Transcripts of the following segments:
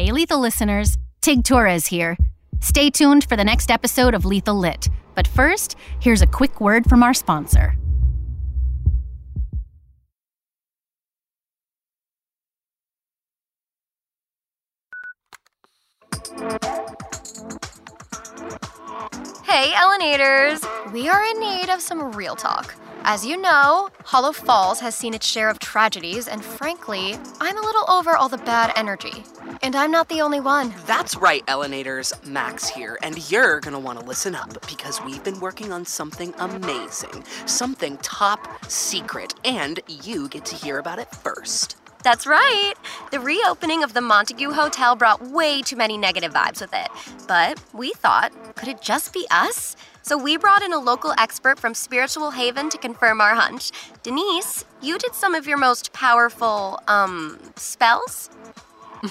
Hey, Lethal listeners, Tig Torres here. Stay tuned for the next episode of Lethal Lit. But first, here's a quick word from our sponsor. Hey, Ellenators! We are in need of some real talk. As you know, Hollow Falls has seen its share of tragedies, and frankly, I'm a little over all the bad energy. And I'm not the only one. That's right, Ellenators. Max here, and you're gonna want to listen up because we've been working on something amazing, something top secret, and you get to hear about it first. That's right. The reopening of the Montague Hotel brought way too many negative vibes with it. But we thought, could it just be us? So we brought in a local expert from Spiritual Haven to confirm our hunch. Denise, you did some of your most powerful, um, spells?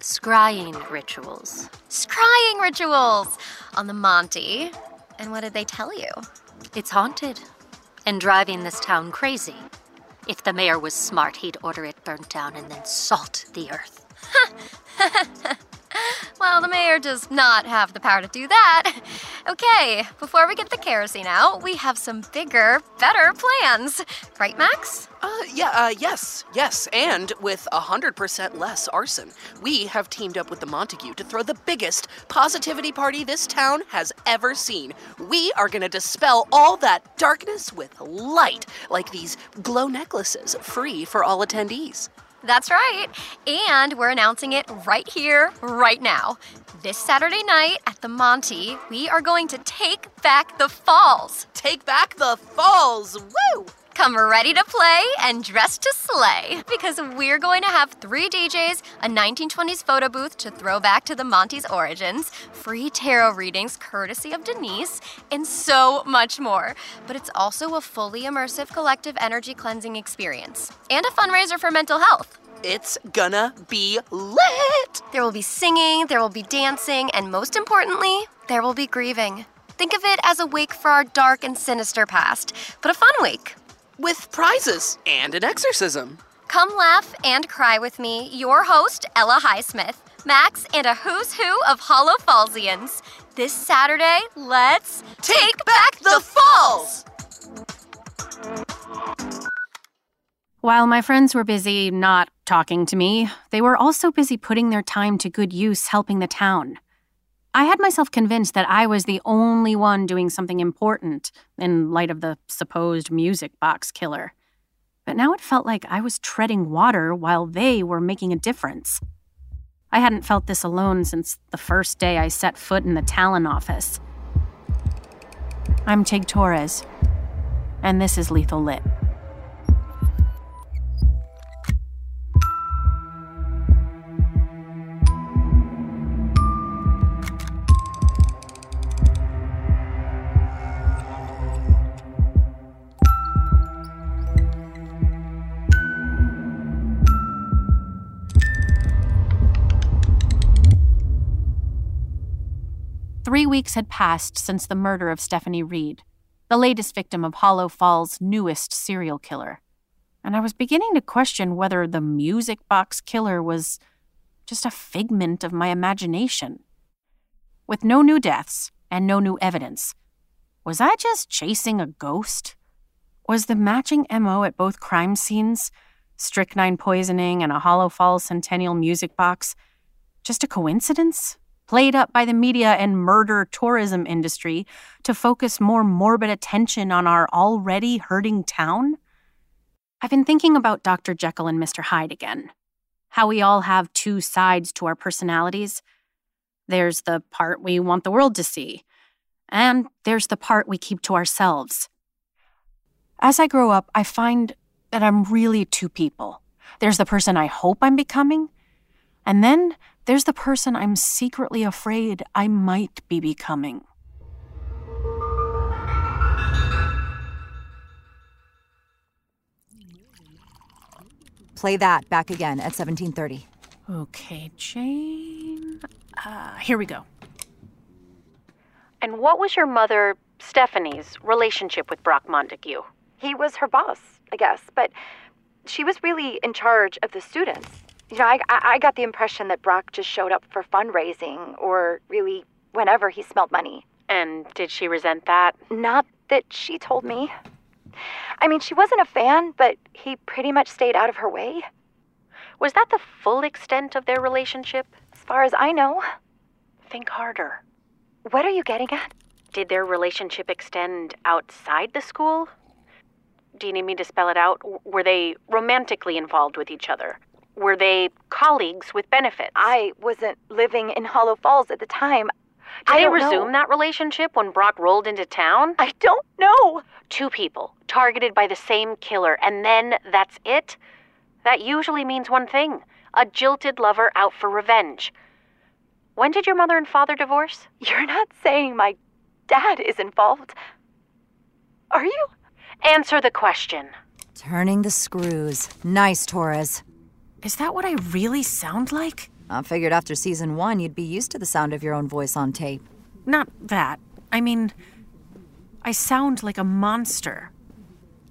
Scrying rituals. Scrying rituals on the Monty. And what did they tell you? It's haunted and driving this town crazy. If the mayor was smart, he'd order it burnt down and then salt the earth. well, the mayor does not have the power to do that. Okay, before we get the kerosene out, we have some bigger, better plans. Right, Max? Uh, yeah, uh, yes, yes, and with 100% less arson. We have teamed up with the Montague to throw the biggest positivity party this town has ever seen. We are gonna dispel all that darkness with light, like these glow necklaces, free for all attendees. That's right. And we're announcing it right here, right now. This Saturday night at the Monty, we are going to take back the falls. Take back the falls! Woo! Come ready to play and dressed to slay because we're going to have three DJs, a 1920s photo booth to throw back to the Monty's origins, free tarot readings courtesy of Denise, and so much more. But it's also a fully immersive collective energy cleansing experience and a fundraiser for mental health. It's gonna be lit! There will be singing, there will be dancing, and most importantly, there will be grieving. Think of it as a wake for our dark and sinister past, but a fun wake. With prizes and an exorcism. Come laugh and cry with me, your host, Ella Highsmith, Max, and a who's who of Hollow Fallsians. This Saturday, let's take, back, the falls! While my friends were busy not talking to me, they were also busy putting their time to good use helping the town. I had myself convinced that I was the only one doing something important in light of the supposed music box killer. But now it felt like I was treading water while they were making a difference. I hadn't felt this alone since the first day I set foot in the Talon office. I'm Tig Torres, and this is Lethal Lit. Three weeks had passed since the murder of Stephanie Reed, the latest victim of Hollow Falls' newest serial killer. And I was beginning to question whether the music box killer was just a figment of my imagination. With no new deaths and no new evidence, was I just chasing a ghost? Was the matching MO at both crime scenes, strychnine poisoning and a Hollow Falls Centennial music box, just a coincidence? Played up by the media and murder tourism industry to focus more morbid attention on our already hurting town? I've been thinking about Dr. Jekyll and Mr. Hyde again. How we all have two sides to our personalities. There's the part we want the world to see, and there's the part we keep to ourselves. As I grow up, I find that I'm really two people. There's the person I hope I'm becoming, and then there's the person I'm secretly afraid I might be becoming. Play that back again at 1730. Okay, Jane. Uh, here we go. And what was your mother, Stephanie's, relationship with Brock Montague? He was her boss, I guess, but she was really in charge of the students. You know, I, I I got the impression that Brock just showed up for fundraising or really whenever he smelled money. And did she resent that? Not that she told me. I mean, she wasn't a fan, but he pretty much stayed out of her way. Was that the full extent of their relationship? As far as I know. Think harder. What are you getting at? Did their relationship extend outside the school? Do you need me to spell it out? Were they romantically involved with each other? Were they colleagues with benefits? I wasn't living in Hollow Falls at the time. Did I they don't resume know. that relationship when Brock rolled into town? I don't know. Two people targeted by the same killer, and then that's it? That usually means one thing a jilted lover out for revenge. When did your mother and father divorce? You're not saying my dad is involved. Are you? Answer the question. Turning the screws. Nice, Torres. Is that what I really sound like? I figured after season one, you'd be used to the sound of your own voice on tape. Not that. I mean, I sound like a monster.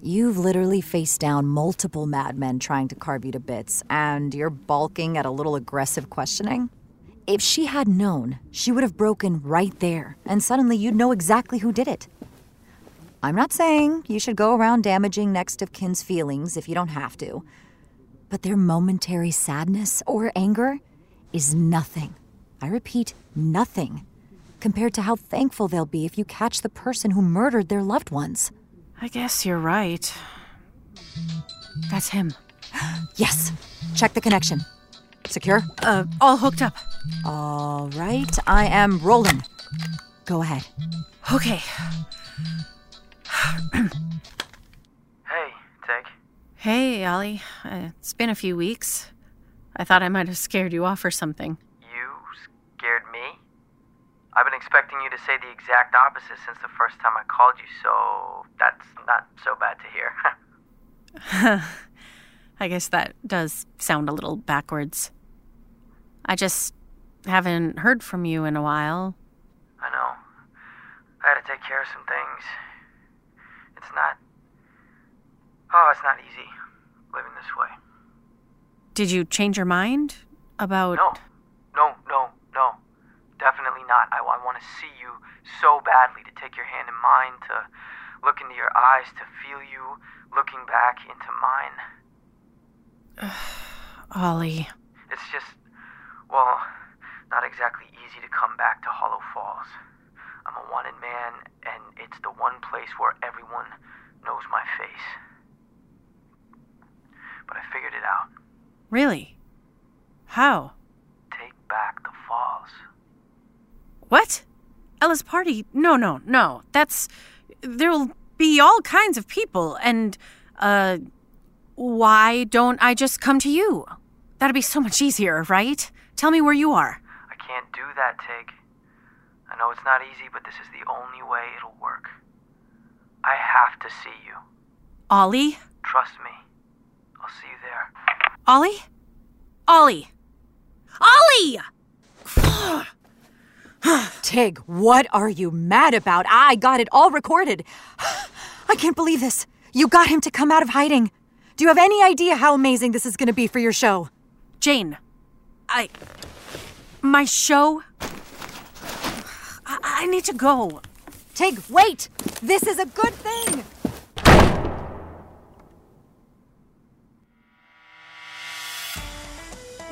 You've literally faced down multiple madmen trying to carve you to bits, and you're balking at a little aggressive questioning? If she had known, she would have broken right there, and suddenly you'd know exactly who did it. I'm not saying you should go around damaging next of kin's feelings if you don't have to, but their momentary sadness or anger is nothing. I repeat, nothing, compared to how thankful they'll be if you catch the person who murdered their loved ones. I guess you're right. That's him. Yes. Check the connection. Secure? Uh, all hooked up. All right. I am rolling. Go ahead. Okay. Hey, Ollie. Uh, it's been a few weeks. I thought I might have scared you off or something. You scared me? I've been expecting you to say the exact opposite since the first time I called you, so that's not so bad to hear. I guess that does sound a little backwards. I just haven't heard from you in a while. I know. I had to take care of some things. It's not. Oh, it's not easy living this way. Did you change your mind about. No, no, no, no. Definitely not. I, I want to see you so badly to take your hand in mine, to look into your eyes, to feel you looking back into mine. Ollie. It's just, well, not exactly easy to come back to Hollow Falls. I'm a wanted man, and it's the one place where everyone knows my face. But I figured it out. Really? How? Take back the falls. What? Ella's party? No, no, no. That's. There'll be all kinds of people, and, uh. Why don't I just come to you? That'd be so much easier, right? Tell me where you are. I can't do that, Tig. I know it's not easy, but this is the only way it'll work. I have to see you. Ollie? Trust me. I'll see you there. Ollie? Ollie! Ollie! Tig, what are you mad about? I got it all recorded. I can't believe this. You got him to come out of hiding. Do you have any idea how amazing this is going to be for your show? Jane, I. My show? I, I need to go. Tig, wait! This is a good thing!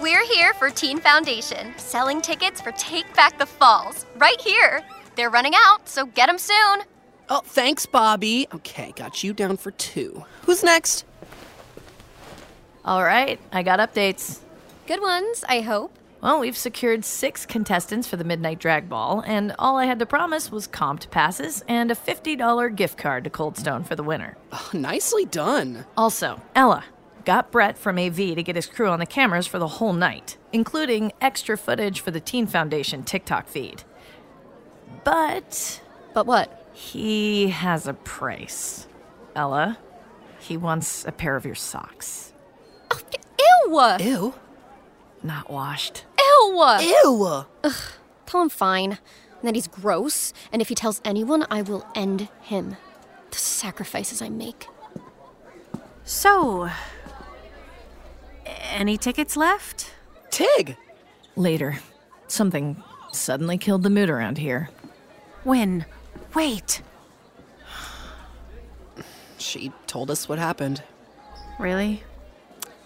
We're here for Teen Foundation, selling tickets for Take Back the Falls, right here. They're running out, so get them soon. Oh, thanks, Bobby. Okay, got you down for two. Who's next? All right, I got updates. Good ones, I hope. Well, we've secured six contestants for the Midnight Drag Ball, and all I had to promise was comped passes and a $50 gift card to Cold Stone for the winner. Oh, nicely done. Also, Ella got Brett from AV to get his crew on the cameras for the whole night, including extra footage for the Teen Foundation TikTok feed. But But what? he has a price. Ella, he wants a pair of your socks. Oh, Ew! Ew. Not washed. Ew! Ew. Ugh, tell him fine, and that he's gross, and if he tells anyone, I will end him. The sacrifices I make. So. Any tickets left? Tig! Later. Something suddenly killed the mood around here. When? Wait. She told us what happened. Really?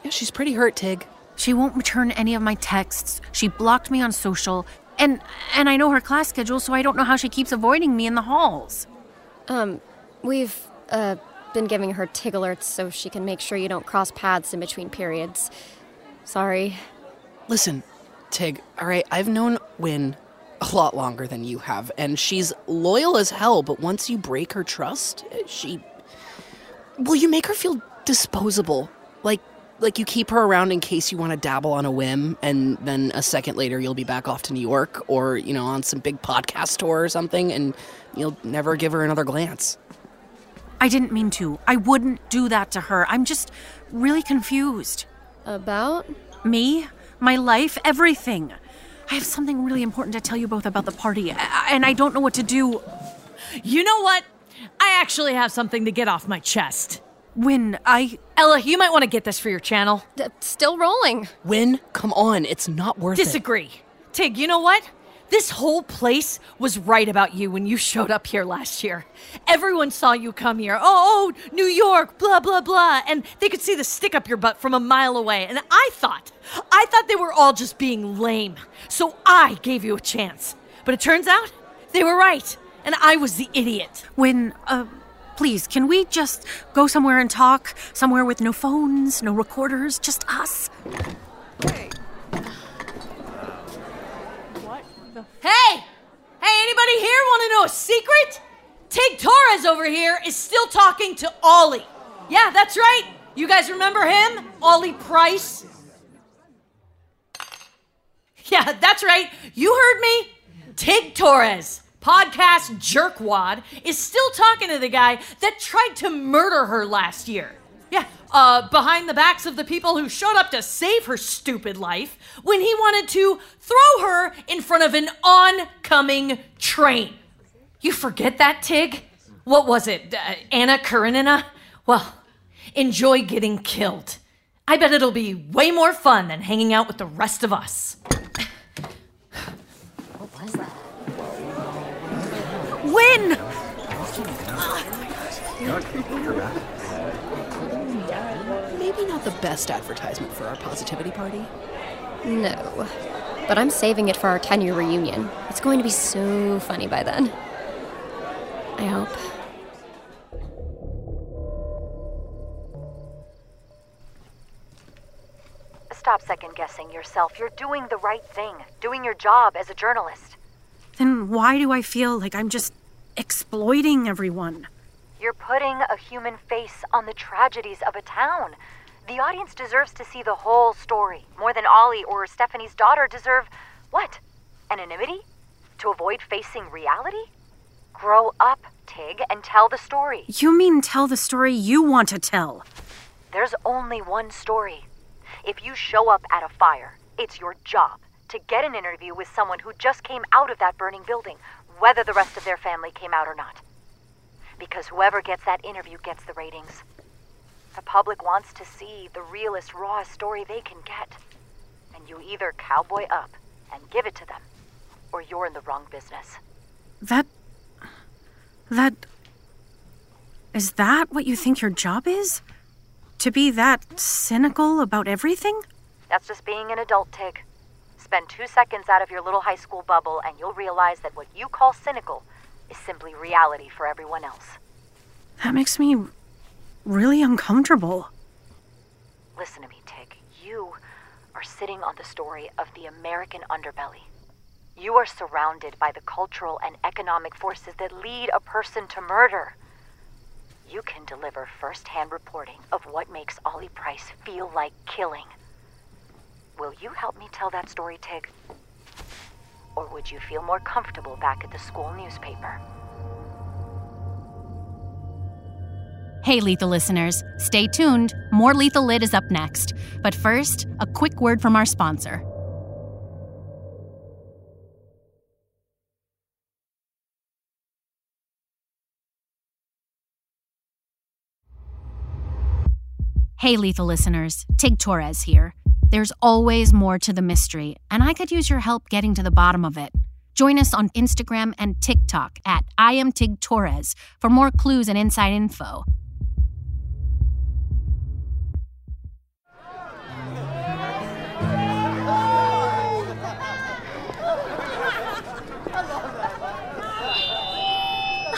Yeah, she's pretty hurt, Tig. She won't return any of my texts. She blocked me on social. And and I know her class schedule, so I don't know how she keeps avoiding me in the halls. Um, we've, uh, been giving her TIG alerts so she can make sure you don't cross paths in between periods. Sorry. Listen, Tig, all right, I've known Win a lot longer than you have, and she's loyal as hell, but once you break her trust, she. Well, you make her feel disposable. Like, like you keep her around in case you want to dabble on a whim, and then a second later you'll be back off to New York or, you know, on some big podcast tour or something, and you'll never give her another glance. I didn't mean to. I wouldn't do that to her. I'm just really confused. About? Me, my life, everything. I have something really important to tell you both about the party, and I don't know what to do. You know what? I actually have something to get off my chest. When I. Ella, you might want to get this for your channel. D- still rolling. Win, come on, it's not worth it. Disagree. Tig, you know what? This whole place was right about you when you showed up here last year. Everyone saw you come here. Oh, oh, New York, blah, blah, blah. And they could see the stick up your butt from a mile away. And I thought, I thought they were all just being lame. So I gave you a chance. But it turns out they were right. And I was the idiot. Win, uh, please, can we just go somewhere and talk? Somewhere with no phones, no recorders, just us? Hey! Hey, Hey, anybody here want to know a secret? Tig Torres over here is still talking to Ollie. Yeah, that's right. You guys remember him? Ollie Price? Yeah, that's right. You heard me. Tig Torres, podcast jerkwad, is still talking to the guy that tried to murder her last year. Yeah, uh, behind the backs of the people who showed up to save her stupid life when he wanted to throw her in front of an oncoming train. You forget that, Tig? What was it, uh, Anna Karenina? Well, enjoy getting killed. I bet it'll be way more fun than hanging out with the rest of us. What was that? Win? Maybe not the best advertisement for our positivity party. No. But I'm saving it for our 10 year reunion. It's going to be so funny by then. I hope. Stop second guessing yourself. You're doing the right thing, doing your job as a journalist. Then why do I feel like I'm just exploiting everyone? You're putting a human face on the tragedies of a town. The audience deserves to see the whole story. More than Ollie or Stephanie's daughter deserve what? Anonymity? To avoid facing reality? Grow up, Tig, and tell the story. You mean tell the story you want to tell? There's only one story. If you show up at a fire, it's your job to get an interview with someone who just came out of that burning building, whether the rest of their family came out or not. Because whoever gets that interview gets the ratings. The public wants to see the realest, rawest story they can get. And you either cowboy up and give it to them, or you're in the wrong business. That. That. Is that what you think your job is? To be that cynical about everything? That's just being an adult, Tig. Spend two seconds out of your little high school bubble, and you'll realize that what you call cynical is simply reality for everyone else. That makes me really uncomfortable. Listen to me, Tig. You are sitting on the story of the American underbelly. You are surrounded by the cultural and economic forces that lead a person to murder. You can deliver first hand reporting of what makes Ollie Price feel like killing. Will you help me tell that story, Tig? Or would you feel more comfortable back at the school newspaper? Hey, Lethal listeners, stay tuned. More Lethal Lit is up next. But first, a quick word from our sponsor. Hey, Lethal listeners, Tig Torres here. There's always more to the mystery, and I could use your help getting to the bottom of it. Join us on Instagram and TikTok at I am Tig Torres for more clues and inside info.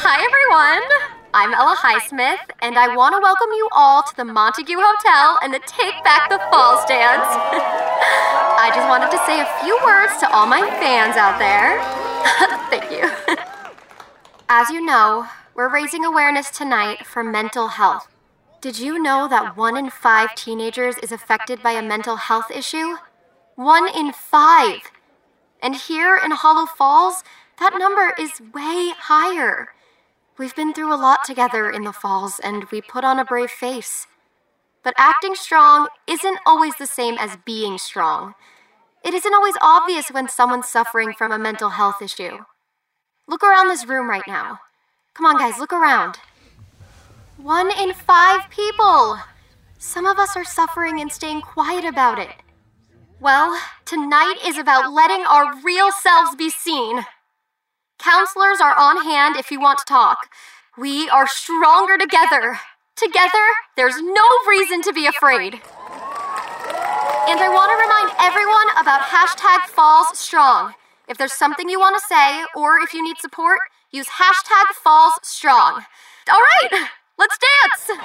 Hi, everyone. I'm Ella Highsmith, and I want to welcome you all to the Montague Hotel and the Take Back the Falls dance. I just wanted to say a few words to all my fans out there. Thank you. As you know, we're raising awareness tonight for mental health. Did you know that one in five teenagers is affected by a mental health issue? One in five! And here in Hollow Falls, that number is way higher. We've been through a lot together in the falls, and we put on a brave face. But acting strong isn't always the same as being strong. It isn't always obvious when someone's suffering from a mental health issue. Look around this room right now. Come on, guys, look around. One in five people! Some of us are suffering and staying quiet about it. Well, tonight is about letting our real selves be seen. Counselors are on hand if you want to talk. We are stronger together. Together, there's no reason to be afraid. And I want to remind everyone about hashtag falls strong. If there's something you want to say or if you need support, use hashtag falls strong. All right, let's dance.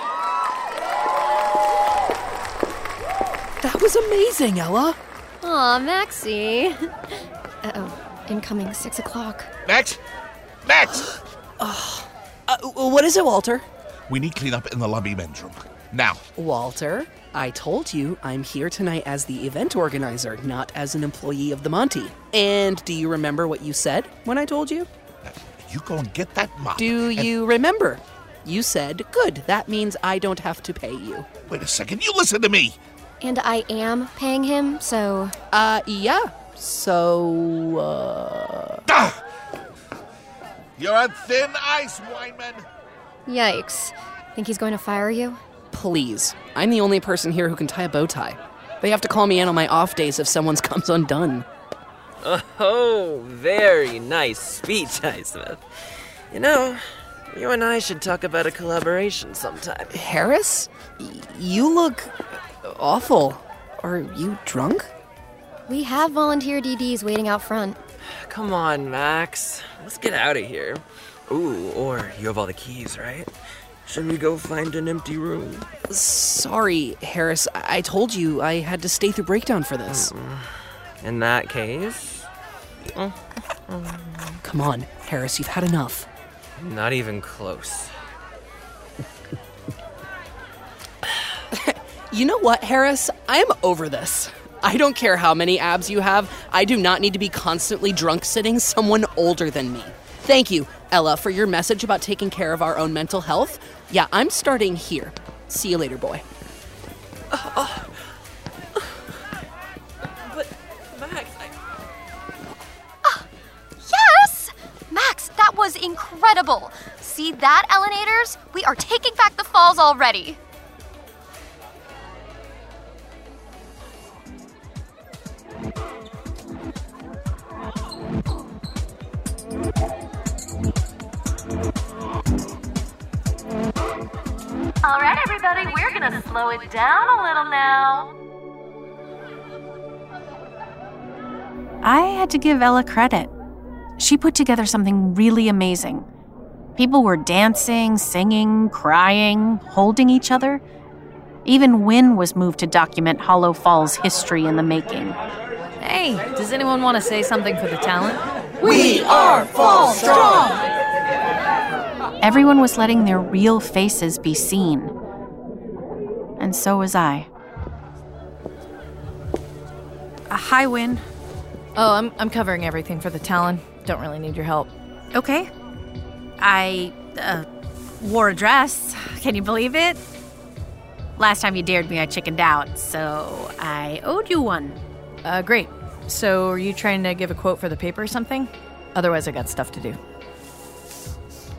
That was amazing, Ella. Aw, Maxie. Uh oh, incoming six o'clock. Max! Max! Uh, what is it, Walter? We need cleanup in the lobby men's room. Now. Walter, I told you I'm here tonight as the event organizer, not as an employee of the Monty. And do you remember what you said when I told you? You go and get that mop. Do and- you remember? You said, good, that means I don't have to pay you. Wait a second, you listen to me! And I am paying him, so. Uh, yeah. So, uh. Ah! You're on thin ice, Weinman! Yikes. Think he's going to fire you? Please. I'm the only person here who can tie a bow tie. They have to call me in on my off days if someone's comes undone. Oh, very nice speech, Highsmith. You know, you and I should talk about a collaboration sometime. Harris? Y- you look awful. Are you drunk? We have volunteer DDs waiting out front. Come on, Max. Let's get out of here. Ooh, or you have all the keys, right? Should we go find an empty room? Sorry, Harris. I, I told you I had to stay through breakdown for this. In that case, Come on, Harris, you've had enough. not even close. You know what, Harris? I am over this. I don't care how many abs you have. I do not need to be constantly drunk sitting someone older than me. Thank you, Ella, for your message about taking care of our own mental health. Yeah, I'm starting here. See you later, boy. But, Max, I... Ah, yes! Max, that was incredible. See that, Ellenators? We are taking back the falls already. All right, everybody, we're gonna slow it down a little now. I had to give Ella credit. She put together something really amazing. People were dancing, singing, crying, holding each other. Even Win was moved to document Hollow Falls history in the making. Hey, does anyone want to say something for the Talon? We are Fall Strong! Everyone was letting their real faces be seen. And so was I. Uh, hi, Win. Oh, I'm, I'm covering everything for the Talon. Don't really need your help. Okay. I uh, wore a dress. Can you believe it? Last time you dared me, I chickened out, so I owed you one. Uh, great. So, are you trying to give a quote for the paper or something? Otherwise, I got stuff to do.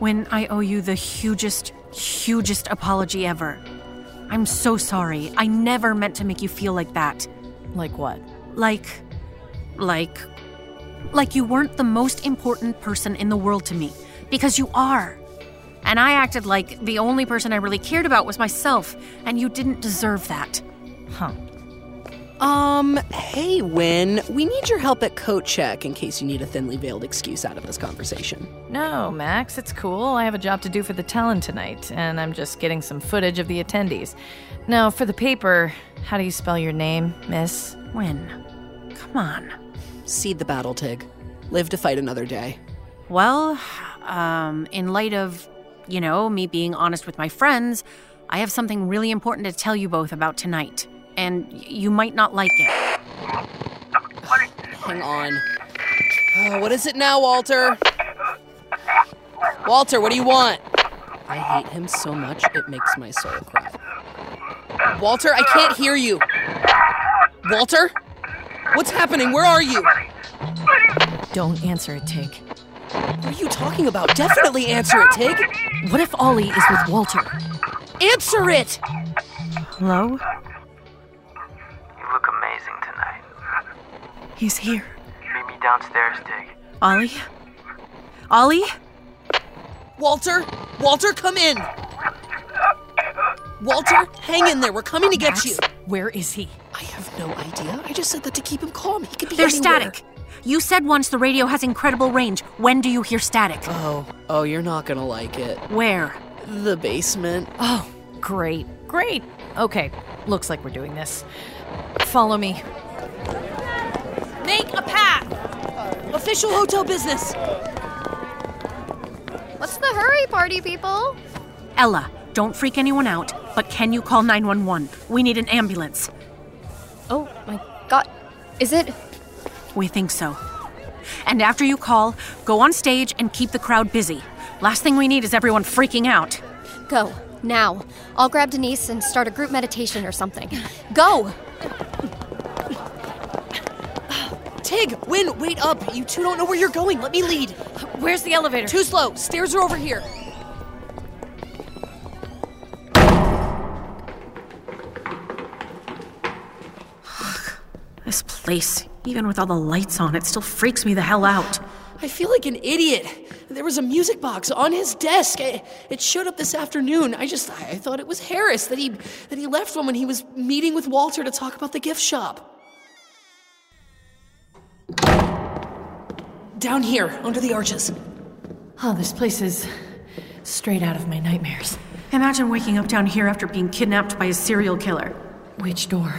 Win I owe you the hugest, hugest apology ever. I'm so sorry. I never meant to make you feel like that. Like what? Like. like. like you weren't the most important person in the world to me. Because you are. And I acted like the only person I really cared about was myself, and you didn't deserve that. Huh. Um, hey, Win, we need your help at coat check in case you need a thinly veiled excuse out of this conversation. No, Max, it's cool. I have a job to do for the Talon tonight, and I'm just getting some footage of the attendees. Now, for the paper, how do you spell your name, miss? Win. Come on. Cede the battle, Tig. Live to fight another day. Well, um, in light of, you know, me being honest with my friends, I have something really important to tell you both about tonight. And you might not like it. Hang on. Oh, what is it now, Walter? Walter, what do you want? I hate him so much, it makes my soul cry. Walter, I can't hear you. Walter? What's happening? Where are you? Don't answer it, Tig. What are you talking about? Definitely answer it, Tig. What if Ollie is with Walter? Answer it! Hello? He's here. Meet me downstairs, Tig. Ollie? Ollie? Walter? Walter, come in! Walter, hang in there. We're coming to get Max, you. Where is he? I have no idea. I just said that to keep him calm. He could be There's anywhere. static. You said once the radio has incredible range. When do you hear static? Oh, oh, you're not gonna like it. Where? The basement. Oh, great, great. Okay, looks like we're doing this. Follow me. A path! Official hotel business! What's the hurry, party people? Ella, don't freak anyone out, but can you call 911? We need an ambulance. Oh my god. Is it? We think so. And after you call, go on stage and keep the crowd busy. Last thing we need is everyone freaking out. Go. Now. I'll grab Denise and start a group meditation or something. Go! Tig, Win, wait up. You two don't know where you're going. Let me lead. Where's the elevator? Too slow. Stairs are over here. This place, even with all the lights on, it still freaks me the hell out. I feel like an idiot. There was a music box on his desk. I- It showed up this afternoon. I just I thought it was Harris that he that he left one when he was meeting with Walter to talk about the gift shop. Down here, under the arches. Oh, this place is straight out of my nightmares. Imagine waking up down here after being kidnapped by a serial killer. Which door?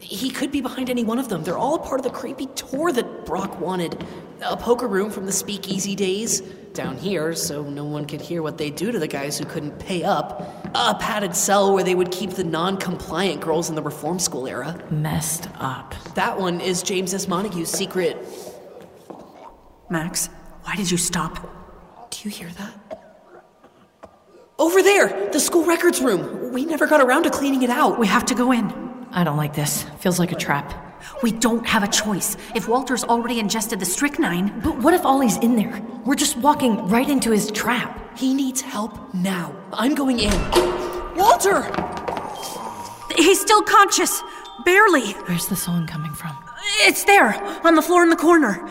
He could be behind any one of them. They're all a part of the creepy tour that Brock wanted. A poker room from the speakeasy days. Down here, so no one could hear what they do to the guys who couldn't pay up. A padded cell where they would keep the non compliant girls in the reform school era. Messed up. That one is James S. Montague's secret. Max, why did you stop? Do you hear that? Over there! The school records room! We never got around to cleaning it out. We have to go in. I don't like this. Feels like a trap. We don't have a choice. If Walter's already ingested the strychnine, But what if Ollie's in there? We're just walking right into his trap. He needs help now. I'm going in. Walter! he's still conscious. Barely. Where's the song coming from? It's there, on the floor in the corner.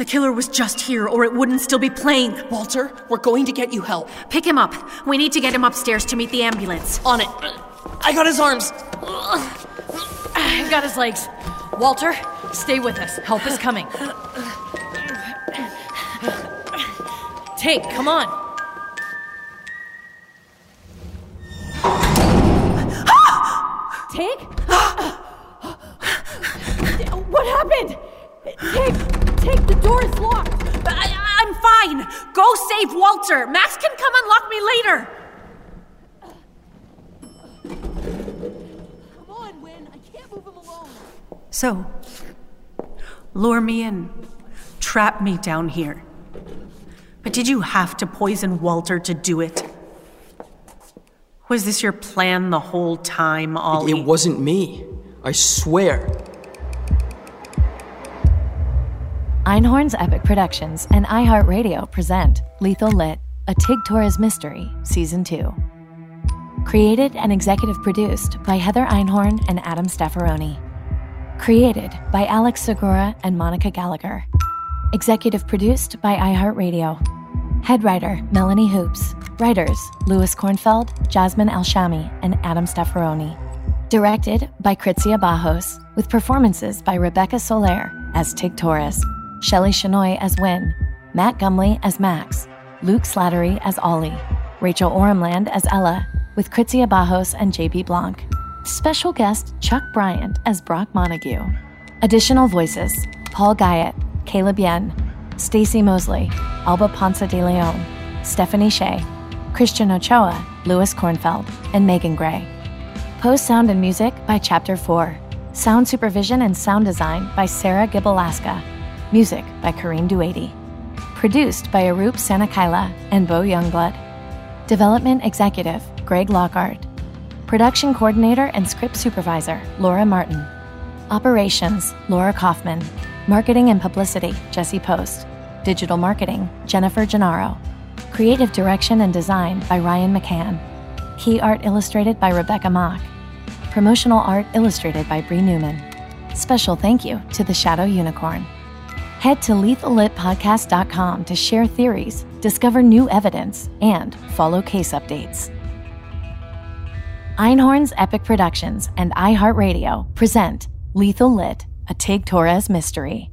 The killer was just here, or it wouldn't still be playing. Walter, we're going to get you help. Pick him up. We need to get him upstairs to meet the ambulance. On it. I got his arms. I got his legs. Walter, stay with us. Help is coming. Tig, come on. Tig? what happened? Tig, the door is locked. I, I'm fine. Go save Walter. Max can come unlock me later. Come on, Win. I can't move him alone. So, lure me in, trap me down here. But did you have to poison Walter to do it? Was this your plan the whole time, Ollie? It wasn't me. I swear. Einhorn's Epic Productions and iHeartRadio present Lethal Lit, a Tig Torres mystery, Season 2. Created and executive produced by Heather Einhorn and Adam Staffaroni. Created by Alex Segura and Monica Gallagher. Executive produced by iHeartRadio. Head writer Melanie Hoops. Writers Louis Kornfeld, Jasmine Alshami, and Adam Staffaroni. Directed by Krizia Bajos, with performances by Rebecca Soler as Tig Torres, Shelley Chenoy as Win, Matt Gumley as Max, Luke Slattery as Ollie, Rachel Oremland as Ella, with Krizia Bajos and JB Blanc. Special guest Chuck Bryant as Brock Montague. Additional voices Paul Guyett, Caleb Yen, Stacey Mosley, Alba Ponce de Leon, Stephanie Shea, Christian Ochoa, Louis Kornfeld, and Megan Gray. Post sound and music by Chapter 4. Sound supervision and sound design by Sarah Gibalaska. Music by Kareem Duady. Produced by Arup Sanakaila and Bo Youngblood. Development Executive Greg Lockhart. Production Coordinator and Script Supervisor Laura Martin. Operations Laura Kaufman. Marketing and Publicity Jesse Post. Digital Marketing Jennifer Gennaro. Creative Direction and Design by Ryan McCann. Key Art Illustrated by Rebecca Mock. Promotional Art Illustrated by Bree Newman. Special thank you to the Shadow Unicorn. Head to lethallitpodcast.com to share theories, discover new evidence, and follow case updates. Einhorn's Epic Productions and iHeartRadio present Lethal Lit, a Tig Torres mystery.